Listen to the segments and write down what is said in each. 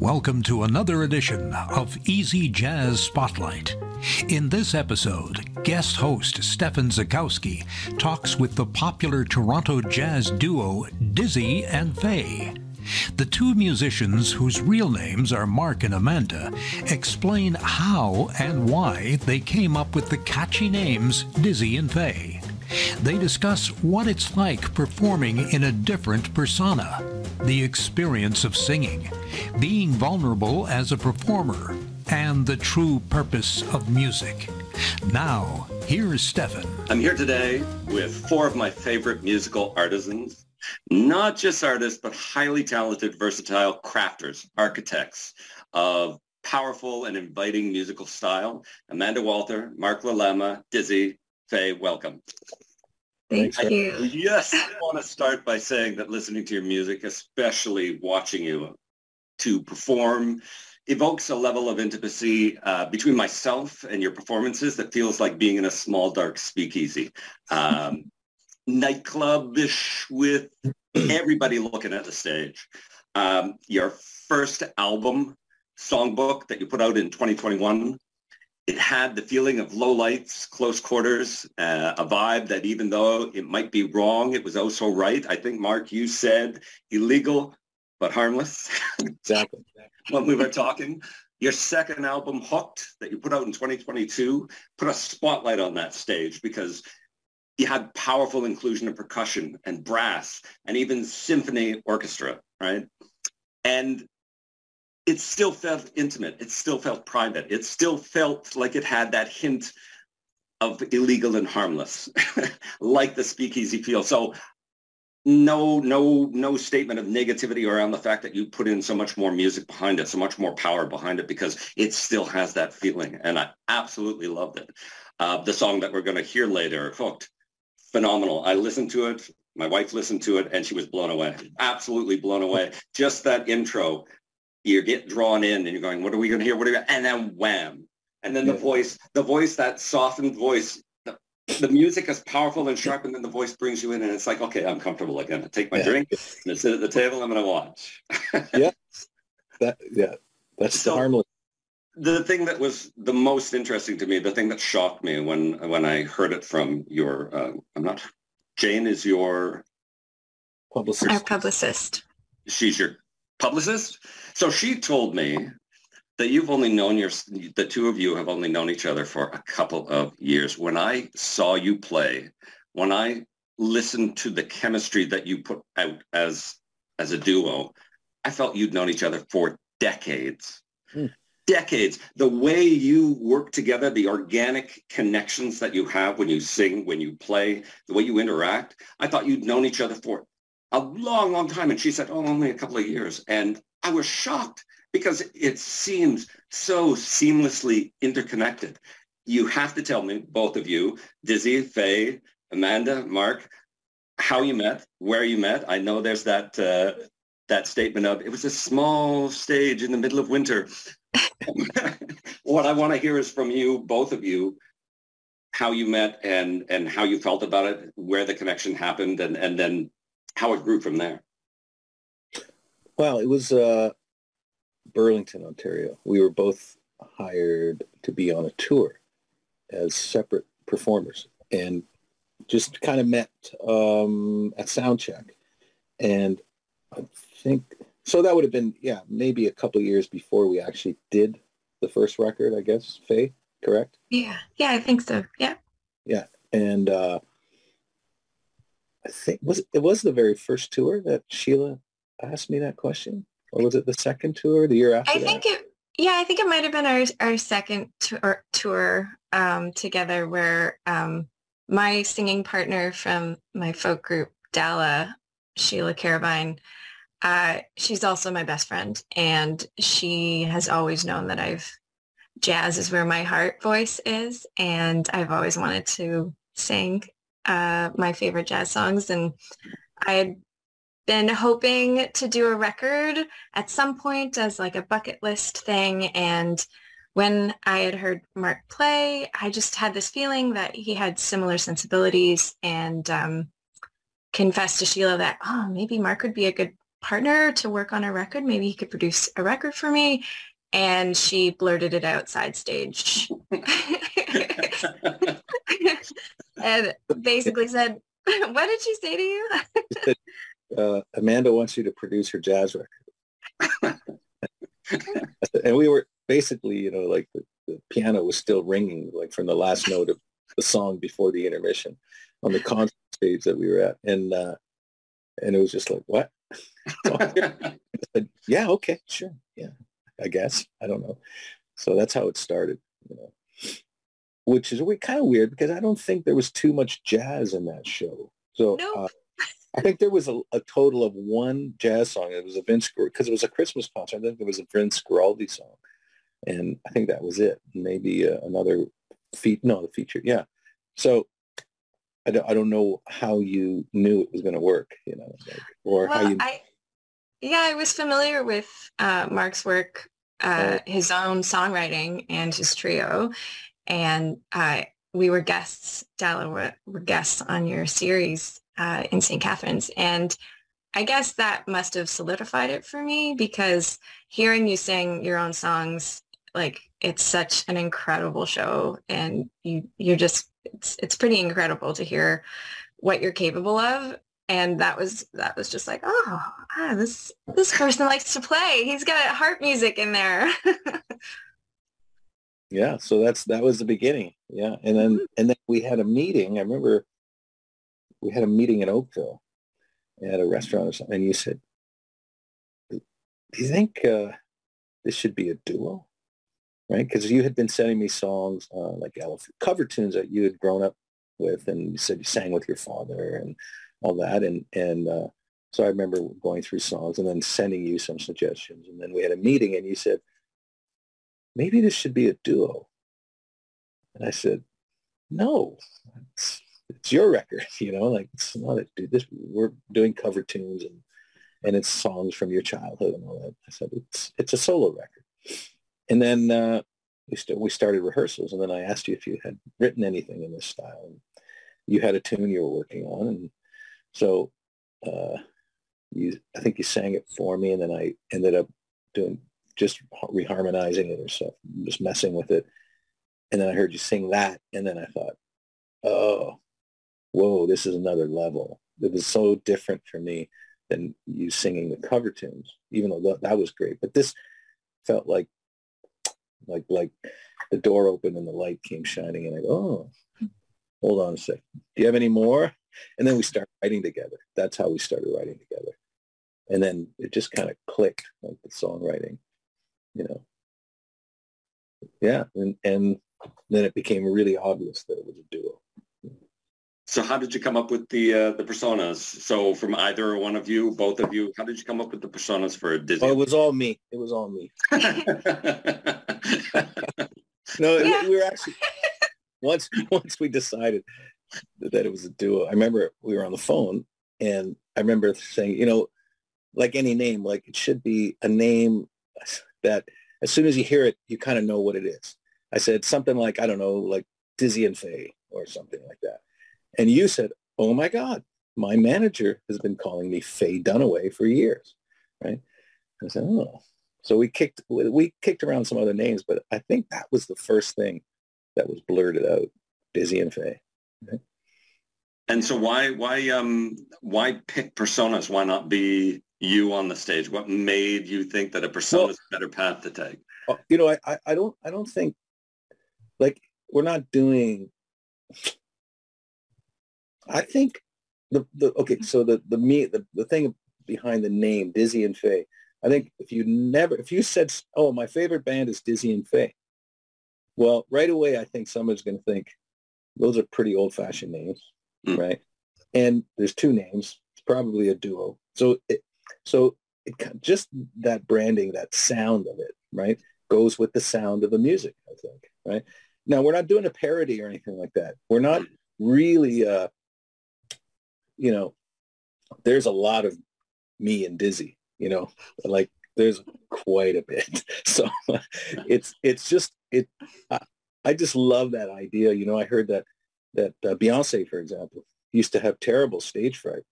Welcome to another edition of Easy Jazz Spotlight. In this episode, guest host Stefan Zaichkowski talks with the popular Toronto jazz duo Dizzy and Fay. The two musicians, whose real names are Mark and Amanda, explain how and why they came up with the catchy names Dizzy and Fay. They discuss what it's like performing in a different persona, the experience of singing, being vulnerable as a performer, and the true purpose of music. Now, here's Stefan. I'm here today with four of my favorite musical artisans, not just artists, but highly talented, versatile crafters, architects of powerful and inviting musical style. Amanda Walther, Mark Lalama, Dizzy, Fay, welcome. Thank I- you. Yes, I want to start by saying that listening to your music, especially watching you to perform, evokes a level of intimacy uh, between myself and your performances that feels like being in a small, dark speakeasy. Um, nightclub-ish with everybody looking at the stage. Um, your first album, Songbook, that you put out in 2021, it had the feeling of low lights, close quarters, uh, a vibe that even though it might be wrong, it was also right. I think, Mark, you said illegal but harmless Exactly. when we were talking. Your second album, Hooked, that you put out in 2022, put a spotlight on that stage because you had powerful inclusion of percussion and brass and even symphony orchestra, right? And it still felt intimate. It still felt private. It still felt like it had that hint of illegal and harmless, like the speakeasy feel. So no, no, no statement of negativity around the fact that you put in so much more music behind it, so much more power behind it, because it still has that feeling. And I absolutely loved it. Uh, the song that we're going to hear later, Hooked, phenomenal. I listened to it. My wife listened to it and she was blown away. Absolutely blown away. Just that intro, you get drawn in and you're going, what are we going to hear? What are we And then wham. And then the voice, the voice, that softened voice, the, the music is powerful and sharp and then the voice brings you in and it's like, okay, I'm comfortable again. I take my Yeah. drink, I'm sit at the table, I'm going to watch. yeah. That yeah. That's So- the harmless. the thing that was the most interesting to me, the thing that shocked me when when I heard it from your, uh, I'm not, Jane is your Publicist. Our publicist. she's your publicist. So she told me that you've only known your, the two of you have only known each other for a couple of years. When I saw you play, when I listened to the chemistry that you put out as, as a duo, I felt you'd known each other for decades. Hmm. Decades. The way you work together, the organic connections that you have when you sing, when you play, the way you interact, I thought you'd known each other for a long, long time. And she said, oh, only a couple of years. And I was shocked because it seems so seamlessly interconnected. You have to tell me, both of you, Dizzy, Fay, Amanda, Mark, how you met, where you met. I know there's that uh, that statement of it was a small stage in the middle of winter. what I want to hear is from you, both of you, how you met and and how you felt about it, where the connection happened, and and then how it grew from there. Well, it was uh, Burlington, Ontario. We were both hired to be on a tour as separate performers and just kind of met um, at Soundcheck. And I think, so that would have been, yeah, maybe a couple of years before we actually did the first record, I guess, Fay, correct? Yeah. Yeah, I think so. Yeah. Yeah. And uh, I think, was it was the very first tour that Sheila asked me that question? Or was it the second tour, the year after I that? think it yeah, I think it might have been our our second tour tour um, together where um, my singing partner from my folk group, Dala, Sheila Carabine, uh, she's also my best friend and she has always known that I've jazz is where my heart voice is and I've always wanted to sing uh, my favorite jazz songs and I had been hoping to do a record at some point as like a bucket list thing and when I had heard Mark play, I just had this feeling that he had similar sensibilities and um, confessed to Sheila that, oh, maybe Mark would be a good partner to work on a record. Maybe he could produce a record for me. And she blurted it out side stage. and basically said, what did she say to you? uh, Amanda wants you to produce her jazz record. and we were basically, you know, like the, the, piano was still ringing, like from the last note of the song before the intermission on the concert stage that we were at. And, uh, and it was just like, what? said, yeah, okay, sure. Yeah, I guess. I don't know. So that's how it started, you know, which is kind of weird because I don't think there was too much jazz in that show. So nope. uh, I think there was a, a, total of one jazz song. It was a Vince because it was a Christmas concert. I think there was a Vince Guaraldi song, and I think that was it. Maybe uh, another feat. No, the feature. Yeah. So I don't, I don't know how you knew it was going to work. You know, like, or well, how you. I, yeah, I was familiar with uh, Mark's work, uh, oh. his own songwriting and his trio, and uh, we were guests. Dala were, were guests on your series uh, in St. Catharines. And I guess that must have solidified it for me because hearing you sing your own songs, like it's such an incredible show and you, you're just, it's, it's pretty incredible to hear what you're capable of. And that was, that was just like, oh, ah, this, this person likes to play. He's got heart music in there. yeah. So that's, that was the beginning. Yeah. And then, mm-hmm. and then we had a meeting. I remember we had a meeting in Oakville at a restaurant or something, and you said, "Do you think uh, this should be a duo?" Right? Because you had been sending me songs uh, like cover tunes that you had grown up with, and you said you sang with your father and all that, and and uh, so I remember going through songs and then sending you some suggestions, and then we had a meeting, and you said, "Maybe this should be a duo," and I said, "No." it's your record, you know, like it's not a, dude, this we're doing cover tunes and and it's songs from your childhood and all that. I said it's it's a solo record. And then uh, we st- we started rehearsals and then I asked you if you had written anything in this style. And you had a tune you were working on and so uh, you I think you sang it for me and then I ended up doing just reharmonizing it or stuff, just messing with it. And then I heard you sing that and then I thought, oh, whoa, this is another level. It was so different for me than you singing the cover tunes, even though that, was great. But this felt like, like, like the door opened and the light came shining and I go, oh, hold on a sec. Do you have any more? And then we start writing together. That's how we started writing together. And then it just kind of clicked, like the songwriting, you know. Yeah, and, and then it became really obvious that it was a duo. So how did you come up with the uh, the personas? So from either one of you, both of you, how did you come up with the personas for a Disney? Oh, it was all me. It was all me. no, yeah. we were actually once once we decided that it was a duo. I remember we were on the phone, and I remember saying, you know, like any name, like it should be a name that as soon as you hear it, you kind of know what it is. I said something like I don't know, like Dizzy and Fay or something like that. And you said, oh my God, my manager has been calling me Faye Dunaway for years, right? I said, oh. So we kicked, we kicked around some other names, but I think that was the first thing that was blurted out, Dizzy and Fay. Right? And so why, why, um, why pick personas? Why not be you on the stage? What made you think that a persona well, is a better path to take? Oh, you know, I, I don't, I don't think like we're not doing I think the, the okay, so the the me the, the thing behind the name Dizzy and Fay, I think if you never if you said oh my favorite band is Dizzy and Fay, well right away I think someone's going to think those are pretty old fashioned names, mm. right? And there's two names. It's probably a duo. So it, so it just that branding, that sound of it, right, goes with the sound of the music. I think, right? Now we're not doing a parody or anything like that. We're not really uh, you know, there's a lot of me and Dizzy, you know, like there's quite a bit. So it's, it's just, it, I, I, just love that idea. You know, I heard that, that uh, Beyonce, for example, used to have terrible stage fright.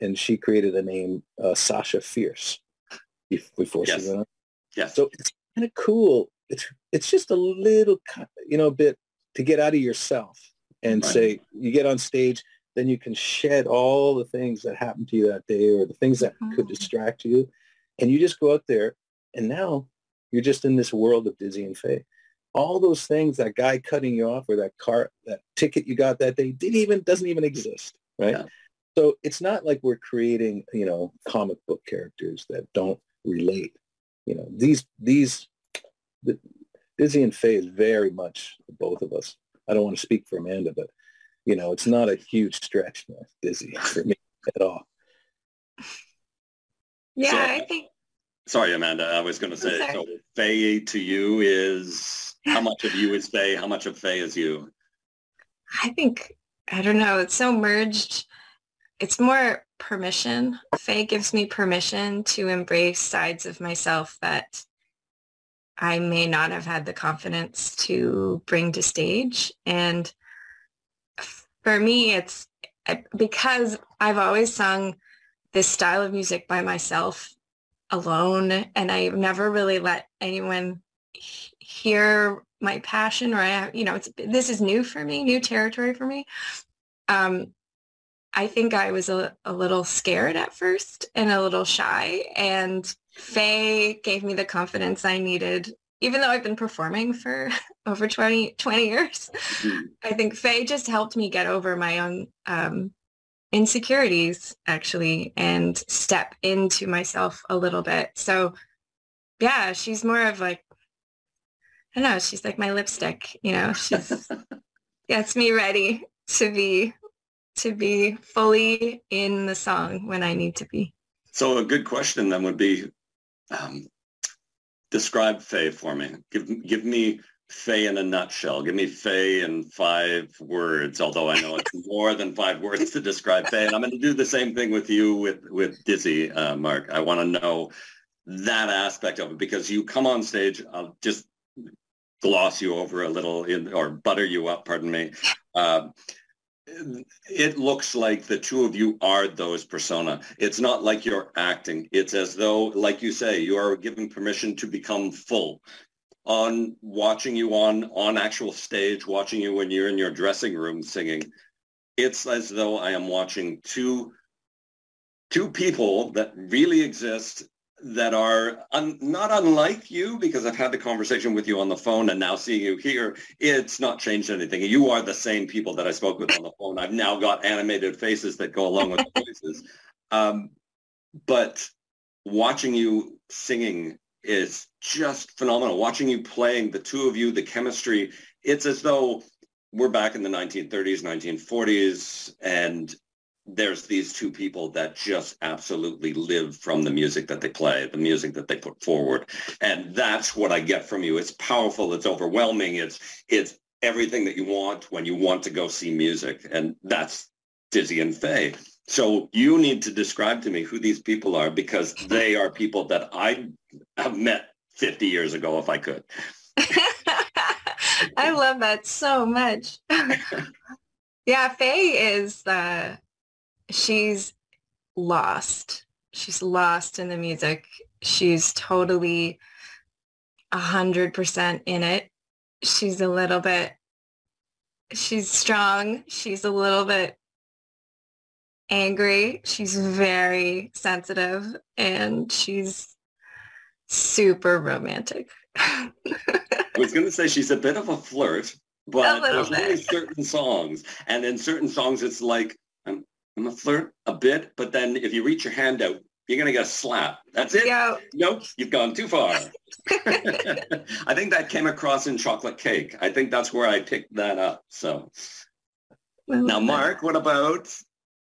And she created a name, uh, Sasha Fierce, before yes. she went on. Yes. So it's kind of cool. It's it's just a little, you know, bit to get out of yourself and right. say you get on stage, then you can shed all the things that happened to you that day or the things that mm-hmm. could distract you, and you just go out there, and now you're just in this world of Dizzy and Fay. All those things, that guy cutting you off or that car, that ticket you got that day, didn't even doesn't even exist, right? Yeah. So it's not like we're creating, you know, comic book characters that don't relate. You know, these these the, Dizzy and Fay is very much both of us. I don't want to speak for Amanda, but you know, it's not a huge stretch, Dizzy, for me at all. Yeah, so, I think. Sorry, Amanda. I was going to say, so Fay to you is how much of you is Fay? How much of Fay is you? I think I don't know. It's so merged it's more permission. Fay gives me permission to embrace sides of myself that I may not have had the confidence to bring to stage. And for me, it's because I've always sung this style of music by myself alone and I've never really let anyone hear my passion or I, you know, it's, this is new for me, new territory for me. Um, I think I was a, a little scared at first and a little shy. And Fay gave me the confidence I needed, even though I've been performing for over 20, 20 years. Mm-hmm. I think Fay just helped me get over my own um, insecurities, actually, and step into myself a little bit. So, yeah, she's more of like, I don't know, she's like my lipstick, you know, she's gets me ready to be to be fully in the song when I need to be. So a good question then would be, um, describe Fay for me. Give give me Fay in a nutshell. Give me Fay in five words, although I know it's more than five words to describe Fay. And I'm going to do the same thing with you with, with Dizzy, uh, Mark. I want to know that aspect of it because you come on stage, I'll just gloss you over a little in, or butter you up, pardon me. Uh, it looks like the two of you are those persona. It's not like you're acting. It's as though, like you say, you are given permission to become full. On watching you on on actual stage, watching you when you're in your dressing room singing, it's as though I am watching two two people that really exist that are un, not unlike you because I've had the conversation with you on the phone and now seeing you here, it's not changed anything. You are the same people that I spoke with on the phone. I've now got animated faces that go along with the voices. Um, but watching you singing is just phenomenal. Watching you playing, the two of you, the chemistry, it's as though we're back in the 1930s, 1940s, and there's these two people that just absolutely live from the music that they play, the music that they put forward. And that's what I get from you. It's powerful, it's overwhelming, it's it's everything that you want when you want to go see music. And that's Dizzy and Fay. So you need to describe to me who these people are because they are people that I have met 50 years ago if I could. I love that so much. yeah, Fay is uh, she's lost. She's lost in the music. She's totally a hundred percent in it. She's a little bit, she's strong. She's a little bit angry. She's very sensitive and she's super romantic. I was going to say she's a bit of a flirt, but there's only certain songs. And in certain songs, it's like, I'm gonna flirt a bit, but then if you reach your hand out, you're going to get a slap. That's it? Yo. Nope, you've gone too far. I think that came across in chocolate cake. I think that's where I picked that up. So now, Mark, what about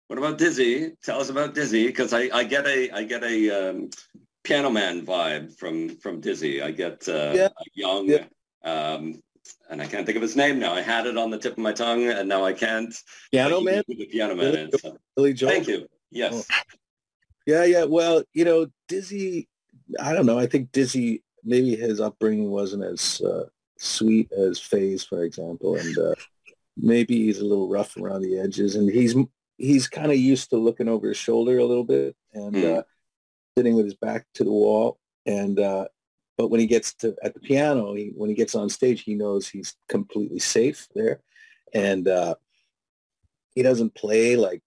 what about Dizzy? Tell us about Dizzy because I, I get a I get a um, Piano Man vibe from from Dizzy. I get uh, yeah. a young yeah. um, and I can't think of his name now. I had it on the tip of my tongue, and now I can't. Piano Man. The Piano Man. Billy, so. Billy Joel. Thank you. Yes. Oh. Yeah, yeah. Well, you know, Dizzy. I don't know. I think Dizzy. Maybe his upbringing wasn't as uh, sweet as Fay's, for example, and uh, maybe he's a little rough around the edges. And he's he's kind of used to looking over his shoulder a little bit and mm. uh, sitting with his back to the wall. And uh, but when he gets to at the piano, he, when he gets on stage, he knows he's completely safe there, and uh, he doesn't play like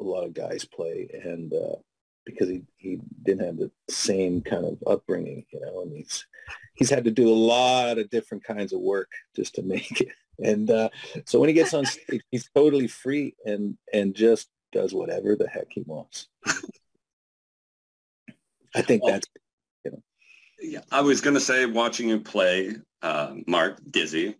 a lot of guys play, and uh, because he, he didn't have the same kind of upbringing, you know, and he's he's had to do a lot of different kinds of work just to make it. And uh, so when he gets on stage, he's totally free and and just does whatever the heck he wants. I think that's. Yeah, I was going to say watching you play, uh, Mark Dizzy.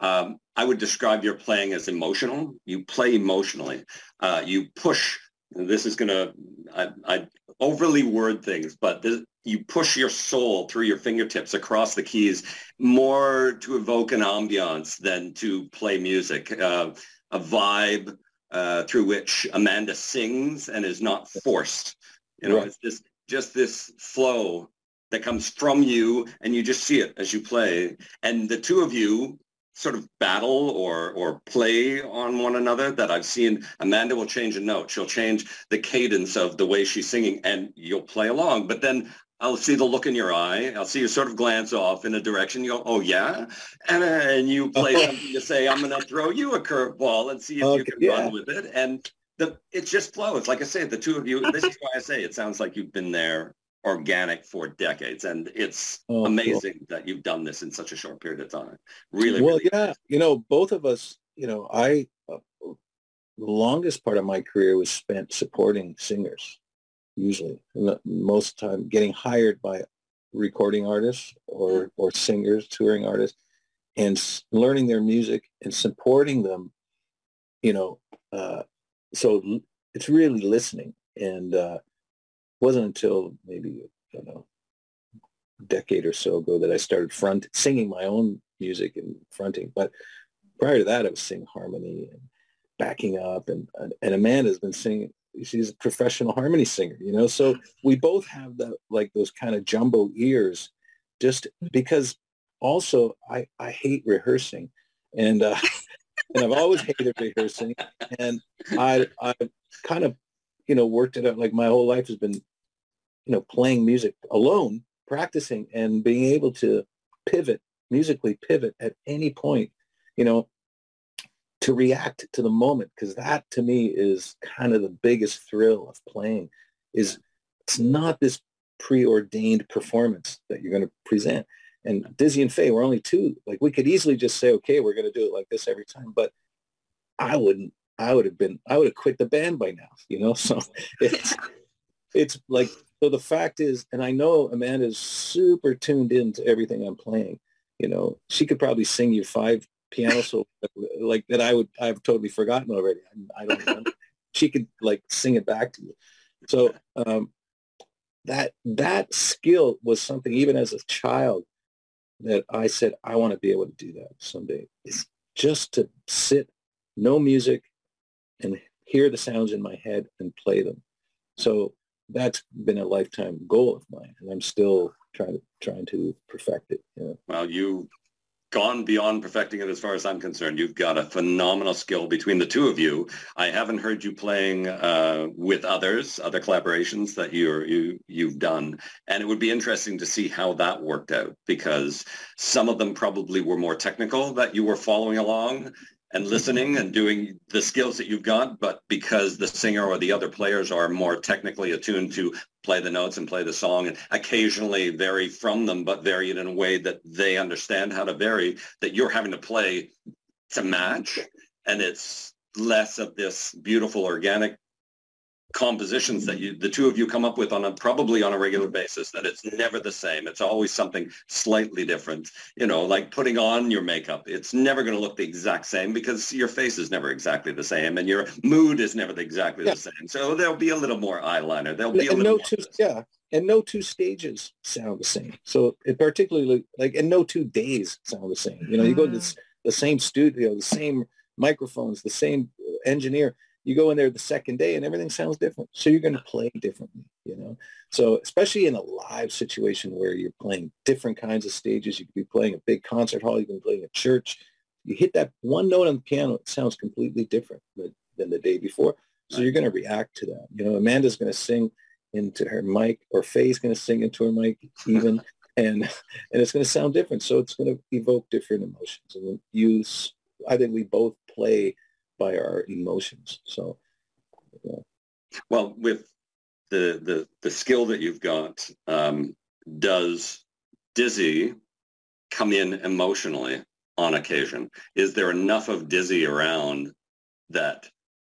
Um, I would describe your playing as emotional. You play emotionally. Uh, you push. This is going to I, I overly word things, but this, you push your soul through your fingertips across the keys more to evoke an ambiance than to play music, uh, a vibe uh, through which Amanda sings and is not forced. You know, right. it's just just this flow that comes from you and you just see it as you play. And the two of you sort of battle or or play on one another that I've seen. Amanda will change a note. She'll change the cadence of the way she's singing and you'll play along. But then I'll see the look in your eye. I'll see you sort of glance off in a direction. You go, oh yeah, and, uh, and you play something to say, I'm going to throw you a curveball and see if okay, you can yeah. run with it. And the it just flows. Like I say, the two of you. This is why I say it sounds like you've been there organic for decades and it's oh, amazing cool. that you've done this in such a short period of time really well really yeah amazing. you know both of us you know i uh, the longest part of my career was spent supporting singers usually most time getting hired by recording artists or mm. or singers touring artists and learning their music and supporting them you know uh, so it's really listening and uh, wasn't until maybe I don't know a decade or so ago that I started front singing my own music and fronting. But prior to that, I was singing harmony and backing up, and and Amanda's been singing. She's a professional harmony singer, you know. So we both have that like those kind of jumbo ears, just because. Also, I I hate rehearsing, and uh, and I've always hated rehearsing, and I I kind of you know, worked it out. Like my whole life has been, you know, playing music alone, practicing and being able to pivot, musically pivot at any point, you know, to react to the moment. Cause that to me is kind of the biggest thrill of playing is it's not this preordained performance that you're going to present. And Dizzy and Fay, we're only two. Like we could easily just say, okay, we're going to do it like this every time. But I wouldn't I would have been, I would have quit the band by now, you know? So it's, it's like, so the fact is, and I know Amanda's super tuned into everything I'm playing, you know, she could probably sing you five piano solos like that I would, I've totally forgotten already. I, I don't know. she could like sing it back to you. So um, that, that skill was something even as a child that I said, I want to be able to do that someday. It's just to sit, no music, and hear the sounds in my head and play them. So that's been a lifetime goal of mine, and I'm still trying to trying to perfect it. You know? Well, you gone beyond perfecting it as far as I'm concerned. You've got a phenomenal skill between the two of you. I haven't heard you playing uh, with others, other collaborations that you're, you you've done, and it would be interesting to see how that worked out because some of them probably were more technical that you were following along, and listening and doing the skills that you've got, but because the singer or the other players are more technically attuned to play the notes and play the song and occasionally vary from them, but vary it in a way that they understand how to vary, that you're having to play to match. And it's less of this beautiful organic compositions that you the two of you come up with on a probably on a regular basis that it's never the same. It's always something slightly different. You know like putting on your makeup it's never going to look the exact same because your face is never exactly the same and your mood is never exactly yeah. the same. So there'll be a little more eyeliner. There'll be a and little no two yeah and no two stages sound the same. So it particularly like and no two days sound the same. You know you go to this, the same studio the same microphones the same engineer you go in there the second day and everything sounds different. So you're going to play differently, you know? So especially in a live situation where you're playing different kinds of stages, you could be playing a big concert hall, you can be playing a church. You hit that one note on the piano, it sounds completely different than, than the day before. So you're going to react to that. You know, Amanda's going to sing into her mic or Fay's going to sing into her mic even. and and it's going to sound different. So it's going to evoke different emotions. And you, I think we both play by our emotions. So, yeah. well, with the the the skill that you've got, um, does Dizzy come in emotionally on occasion? Is there enough of Dizzy around that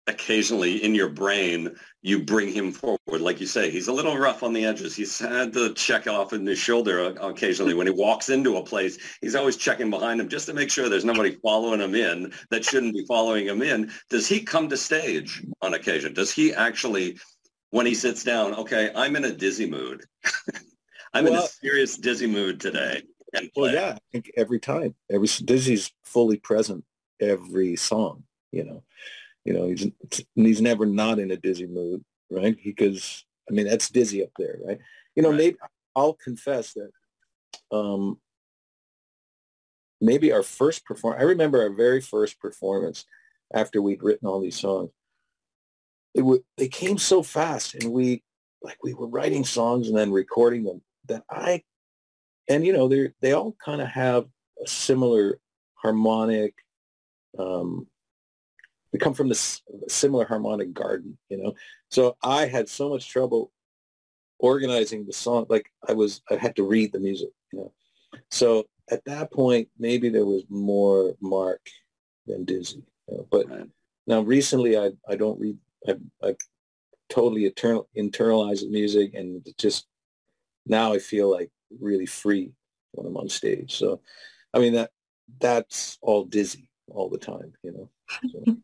occasionally in your brain you bring him forward. Like you say he's a little rough on the edges. He's had to check off in his shoulder occasionally. When he walks into a place he's always checking behind him just to make sure there's nobody following him in that shouldn't be following him in. Does he come to stage on occasion? Does he actually when he sits down okay i'm in a dizzy mood. I'm well, in a serious dizzy mood today. Well yeah i think every time every dizzy's fully present every song you know you know, he's he's never not in a dizzy mood, right? Because I mean, that's dizzy up there, right? You know, right. maybe I'll confess that um, maybe our first perform. I remember our very first performance after we'd written all these songs. It would they came so fast, and we like we were writing songs and then recording them that I, and you know, they they all kind of have a similar harmonic um, we come from this similar harmonic garden, you know. So I had so much trouble organizing the song. Like I was, I had to read the music, you know. So at that point, maybe there was more Mark than Dizzy. You know? But right. now recently, I I don't read. I I totally eternal, internalized the music, and just now I feel like really free when I'm on stage. So, I mean that that's all Dizzy all the time, you know. So.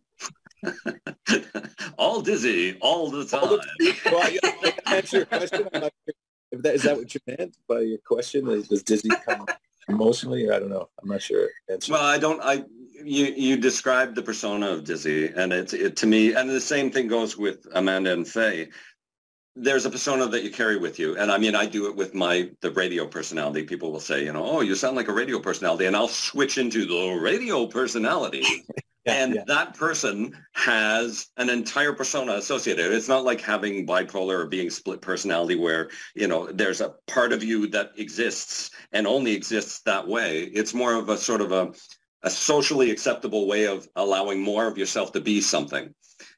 all dizzy all the time. All the, well, I, I answer your question. Not, if that is that what you meant by your question? Is, does dizzy come emotionally? I don't know. I'm not sure. Answer. Well, I don't. I you you described the persona of Dizzy, and it's it to me, and the same thing goes with Amanda and Fay. There's a persona that you carry with you, and I mean, I do it with my the radio personality. People will say, you know, oh, you sound like a radio personality, and I'll switch into the radio personality and yeah. that person has an entire persona associated. It's not like having bipolar or being split personality where, you know, there's a part of you that exists and only exists that way. It's more of a sort of a, a socially acceptable way of allowing more of yourself to be something.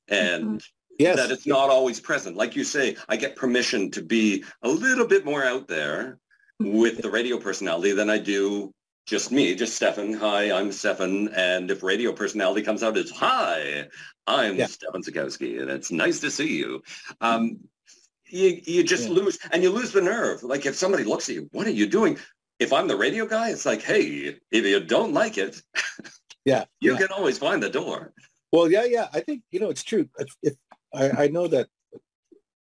And mm-hmm. yes. that it's not always present. Like you say, I get permission to be a little bit more out there with the radio personality than I do just me, just Stefan. Hi, I'm Stefan. And if radio personality comes out, it's hi, I'm yeah. Stefan Zaichkowski, and it's nice to see you. Um, you, you just yeah. lose, and you lose the nerve. Like if somebody looks at you, what are you doing? If I'm the radio guy, it's like, hey, if you don't like it, yeah, you yeah. can always find the door. Well, yeah, yeah. I think you know it's true. If, if I, I know that,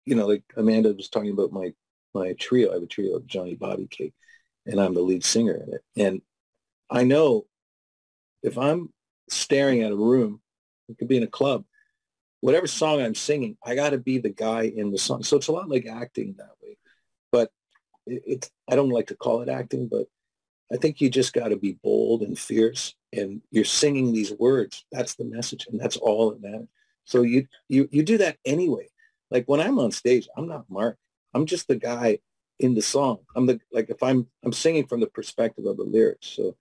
you know, like Amanda was talking about my my trio. I have a trio of Johnny, Bobby, Kate and I'm the lead singer in it. And I know if I'm staring at a room, it could be in a club, whatever song I'm singing, I got to be the guy in the song. So it's a lot like acting that way. But it, it's, I don't like to call it acting, but I think you just got to be bold and fierce and you're singing these words. That's the message. And that's all that matters. So you, you, you do that anyway. Like when I'm on stage, I'm not Mark. I'm just the guy in the song. I'm the like if I'm I'm singing from the perspective of the lyrics. So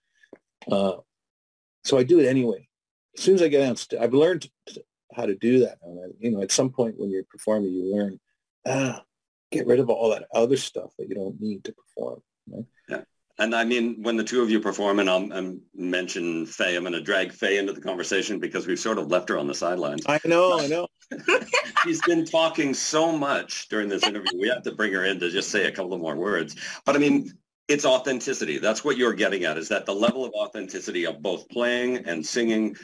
uh, so I do it anyway. As soon as I get on, I've learned how to do that. And I, you know, at some point when you're performing, you learn ah, get rid of all that other stuff that you don't need to perform. Right? Yeah. And I mean, when the two of you perform, and I'll, I'll mention Fay, I'm going to drag Fay into the conversation because we've sort of left her on the sidelines. I know, I know. She's been talking so much during this interview. We have to bring her in to just say a couple of more words. But I mean, it's authenticity. That's what you're getting at, is that the level of authenticity of both playing and singing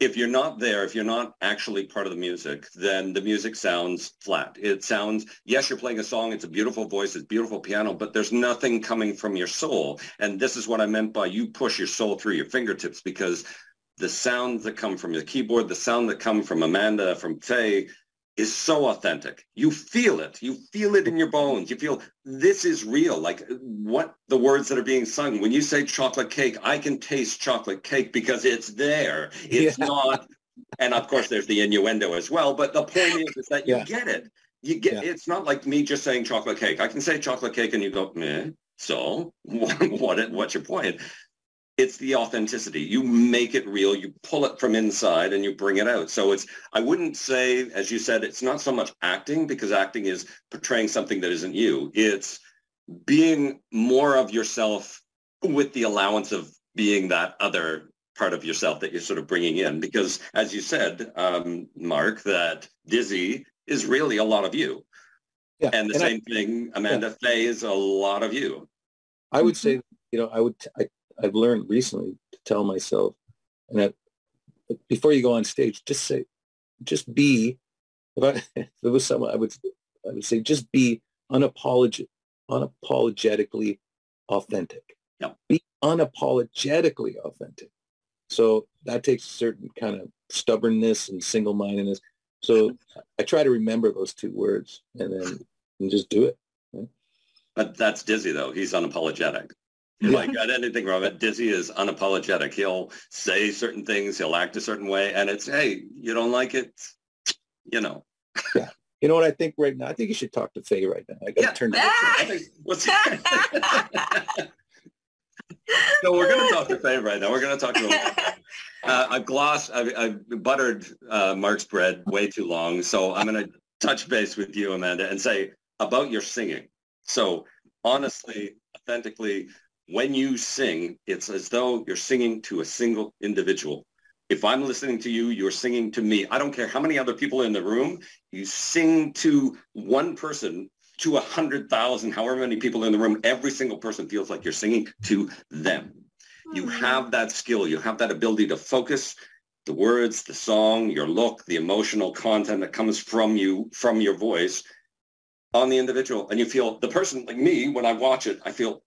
if you're not there, if you're not actually part of the music, then the music sounds flat. It sounds, yes, you're playing a song. It's a beautiful voice. It's beautiful piano, but there's nothing coming from your soul. And this is what I meant by you push your soul through your fingertips because the sounds that come from your keyboard, the sound that come from Amanda, from Fay, is so authentic. You feel it. You feel it in your bones. You feel this is real. Like what the words that are being sung. When you say chocolate cake, I can taste chocolate cake because it's there. It's yeah. not and of course there's the innuendo as well. But the point is, is that you Yeah. get it. You get. Yeah. It's not like me just saying chocolate cake. I can say chocolate cake, and you go, meh. So what? what what's your point? It's the authenticity. You make it real. You pull it from inside and you bring it out. So it's. I wouldn't say, as you said, it's not so much acting because acting is portraying something that isn't you. It's being more of yourself with the allowance of being that other part of yourself that you're sort of bringing in. Because as you said, um, Mark, that Dizzy is really a lot of you. Yeah. And the I- same thing, Amanda Fay is a lot of you. I would say, you know, I would, I, I've learned recently to tell myself, and that before you go on stage, just say, just be. If I, if it was someone, I would, I would say, just be unapologetic, unapologetically authentic. Yeah. Be unapologetically authentic. So that takes a certain kind of stubbornness and single-mindedness. So I try to remember those two words and then and just do it. But that's Dizzy though. He's unapologetic. If I got anything wrong, Dizzy is unapologetic. He'll say certain things, he'll act a certain way, and it's, hey, you don't like it, you know. You know what I think right now? I think you should talk to Fay right now. I got to Yeah. turn think, what's, so we're going to talk to Fay right now. We're going to talk to him. Uh, I've glossed, I've, I've buttered uh, Mark's bread way too long. So I'm going to touch base with you, Amanda, and say about your singing. So honestly, authentically, when you sing, it's as though you're singing to a single individual. If I'm listening to you, you're singing to me. I don't care how many other people are in the room. You sing to one person, to a hundred thousand, however many people in the room. Every single person feels like you're singing to them. You hmm. have that skill. You have that ability to focus the words, the song, your look, the emotional content that comes from you, from your voice on the individual. And you feel the person like me, when I watch it, I feel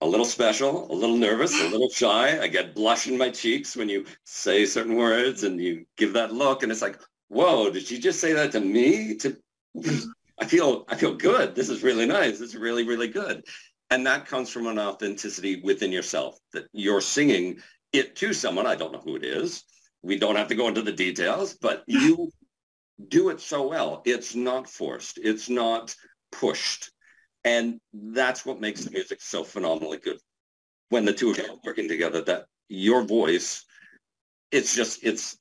a little special, a little nervous, a little shy. I get blush in my cheeks when you say certain words and you give that look. And it's like, whoa, did you just say that to me? To I feel I feel good. This is really nice. This is really, really good. And that comes from an authenticity within yourself that you're singing it to someone. I don't know who it is. We don't have to go into the details, but you do it so well. It's not forced. It's not pushed. And that's what makes the music so phenomenally good. When the two of you are working together, that your voice, it's just, it's,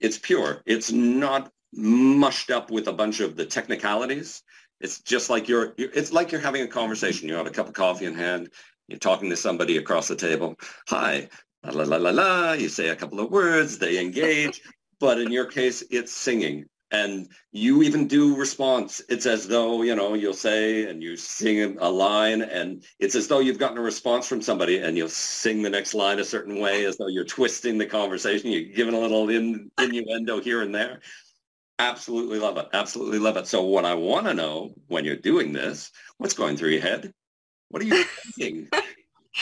it's pure. It's not mushed up with a bunch of the technicalities. It's just like you're, it's like you're having a conversation. You have a cup of coffee in hand. You're talking to somebody across the table. Hi, la la la la la. You say a couple of words. They engage. But in your case, it's singing. And you even do response. It's as though, you know, you'll say and you sing a line and it's as though you've gotten a response from somebody and you'll sing the next line a certain way as though you're twisting the conversation. You're giving a little in, innuendo here and there. Absolutely love it. Absolutely love it. So what I want to know when you're doing this, what's going through your head? What are you thinking?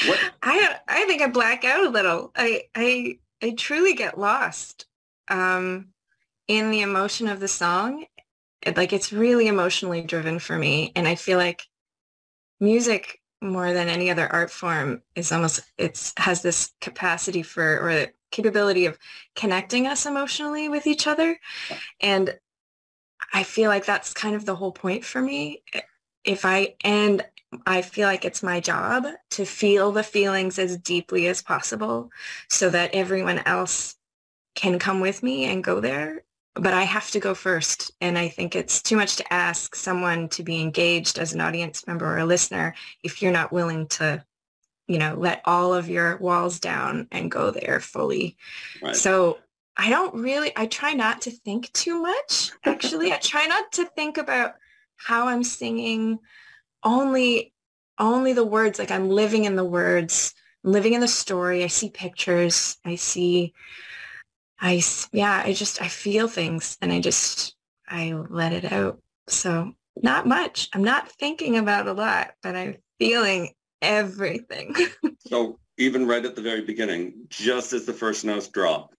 What? I I think I black out a little. I I I truly get lost um, in the emotion of the song. It, like it's really emotionally driven for me, and I feel like music more than any other art form is almost it's has this capacity for or capability of connecting us emotionally with each other, and I feel like that's kind of the whole point for me. If I and I feel like it's my job to feel the feelings as deeply as possible so that everyone else can come with me and go there. But I have to go first. And I think it's too much to ask someone to be engaged as an audience member or a listener if you're not willing to, you know, let all of your walls down and go there fully. Right. So I don't really, I try not to think too much. Actually, I try not to think about how I'm singing only only the words like i'm living in the words I'm living in the story i see pictures i see i yeah i just i feel things and i just i let it out so not much i'm not thinking about a lot but i'm feeling everything So even right at the very beginning, just as the first notes drop,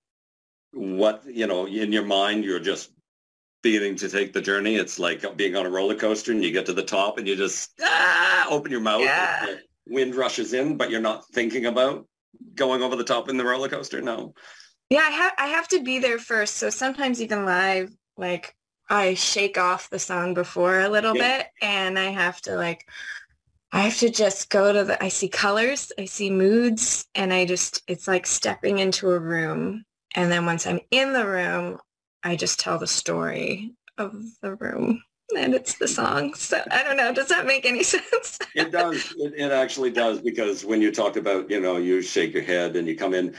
what, you know, in your mind, you're just beginning to take the journey. It's like being on a roller coaster and you get to the top and you just ah, open your mouth. Yeah. The wind rushes in, but you're not thinking about going over the top in the roller coaster. No. Yeah, I have I have to be there first. So sometimes even live, like I shake off the song before a little yeah. bit and I have to like I have to just go to the I see colors, I see moods and I just it's like stepping into a room and then once I'm in the room, I just tell the story of the room and it's the song. So I don't know. Does that make any sense? it does. It, it, actually does because when you talk about, you know, you shake your head and you come in,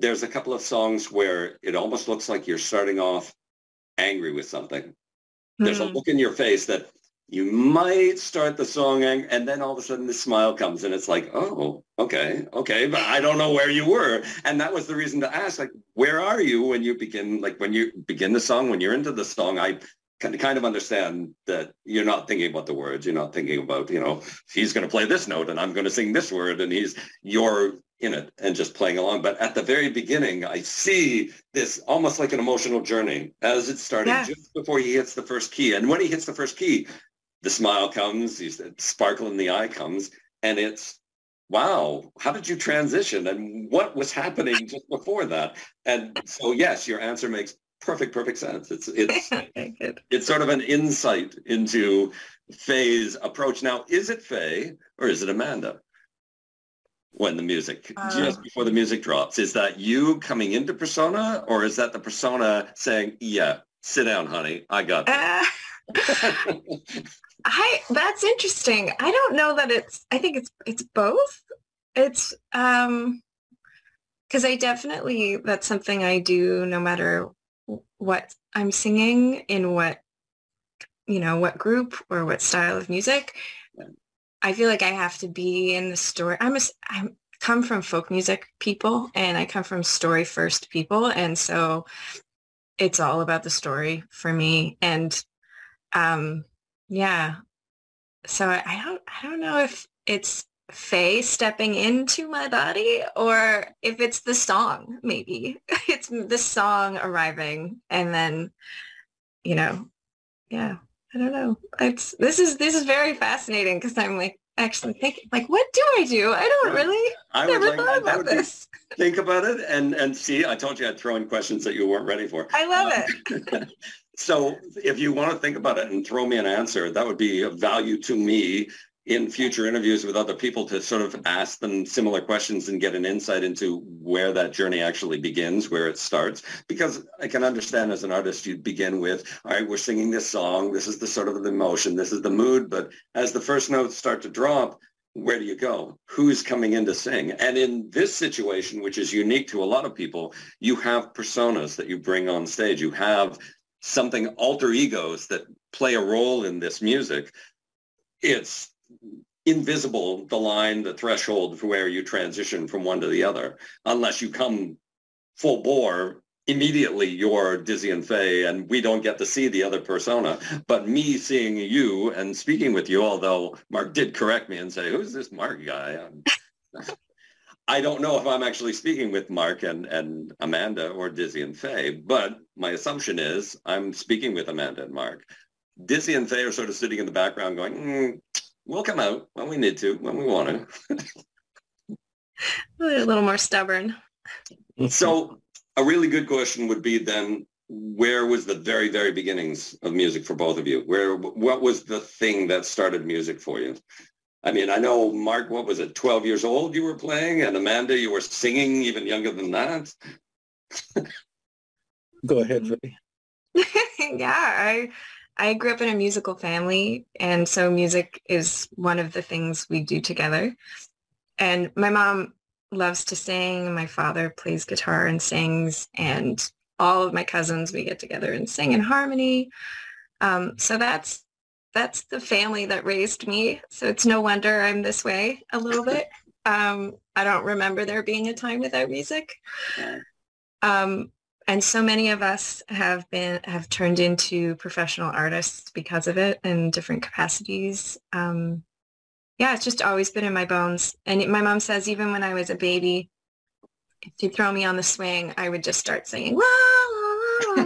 there's a couple of songs where it almost looks like you're starting off angry with something. There's mm-hmm. a hmm. look in your face that you might start the song and, and then all of a sudden the smile comes and it's like, oh, okay, okay, but I don't know where you were. And that was the reason to ask, like, where are you when you begin, like when you begin the song, when you're into the song, I kind of understand that you're not thinking about the words. You're not thinking about, you know, he's going to play this note and I'm going to sing this word and he's, you're in it and just playing along. But at the very beginning, I see this almost like an emotional journey as it's starting yeah. just before he hits the first key. And when he hits the first key, the smile comes, he's, sparkle in the eye comes, and it's, wow, how did you transition? And what was happening just before that? And so, yes, your answer makes perfect, perfect sense. It's, it's, it's sort of an insight into Fay's approach. Now, is it Fay or is it Amanda? When the music uh, just before the music drops. Is that you coming into persona or is that the persona saying yeah sit down honey i got uh, i that's interesting. I don't know that it's i think it's it's both. It's um because i definitely that's something i do no matter what i'm singing in what you know what group or what style of music I feel like I have to be in the story. I'm a, I come from folk music people and I come from story first people. And so it's all about the story for me. And um, yeah, so I, I don't, I don't know if it's Fay stepping into my body or if it's the song, maybe it's the song arriving and then, you know, yeah. I don't know. It's this is this is very fascinating because I'm like actually thinking like what do I do? I don't really I never like, thought about this. Think about it and and see. I told you I'd throw in questions that you weren't ready for. I love uh, it. so if you want to think about it and throw me an answer, that would be of value to me in future interviews with other people to sort of ask them similar questions and get an insight into where that journey actually begins, where it starts. Because I can understand as an artist, you begin with, all right, we're singing this song. This is the sort of the emotion. This is the mood. But as the first notes start to drop, where do you go? Who's coming in to sing? And in this situation, which is unique to a lot of people, you have personas that you bring on stage. You have something alter egos that play a role in this music. It's invisible the line, the threshold for where you transition from one to the other, unless you come full bore immediately you're Dizzy and Fay and we don't get to see the other persona. But me seeing you and speaking with you, although Mark did correct me and say, who's this Mark guy? I don't know if I'm actually speaking with Mark and, and Amanda or Dizzy and Fay, but my assumption is I'm speaking with Amanda and Mark. Dizzy and Faye are sort of sitting in the background going, mm, we'll come out when we need to, when we want to. a little more stubborn. so a really good question would be then, where was the very, very beginnings of music for both of you? Where, what was the thing that started music for you? I mean, I know Mark, what was it, 12 years old you were playing and Amanda, you were singing even younger than that. Go ahead, Freddie. yeah, I I grew up in a musical family, and so music is one of the things we do together. And my mom loves to sing. My father plays guitar and sings, and all of my cousins, we get together and sing in harmony. Um, so that's that's the family that raised me. So it's no wonder I'm this way a little bit. Um, I don't remember there being a time without music. Um, and so many of us have been have turned into professional artists because of it in different capacities. Um, yeah it's just always been in my bones. And my mom says even when i was a baby if you throw me on the swing i would just start singing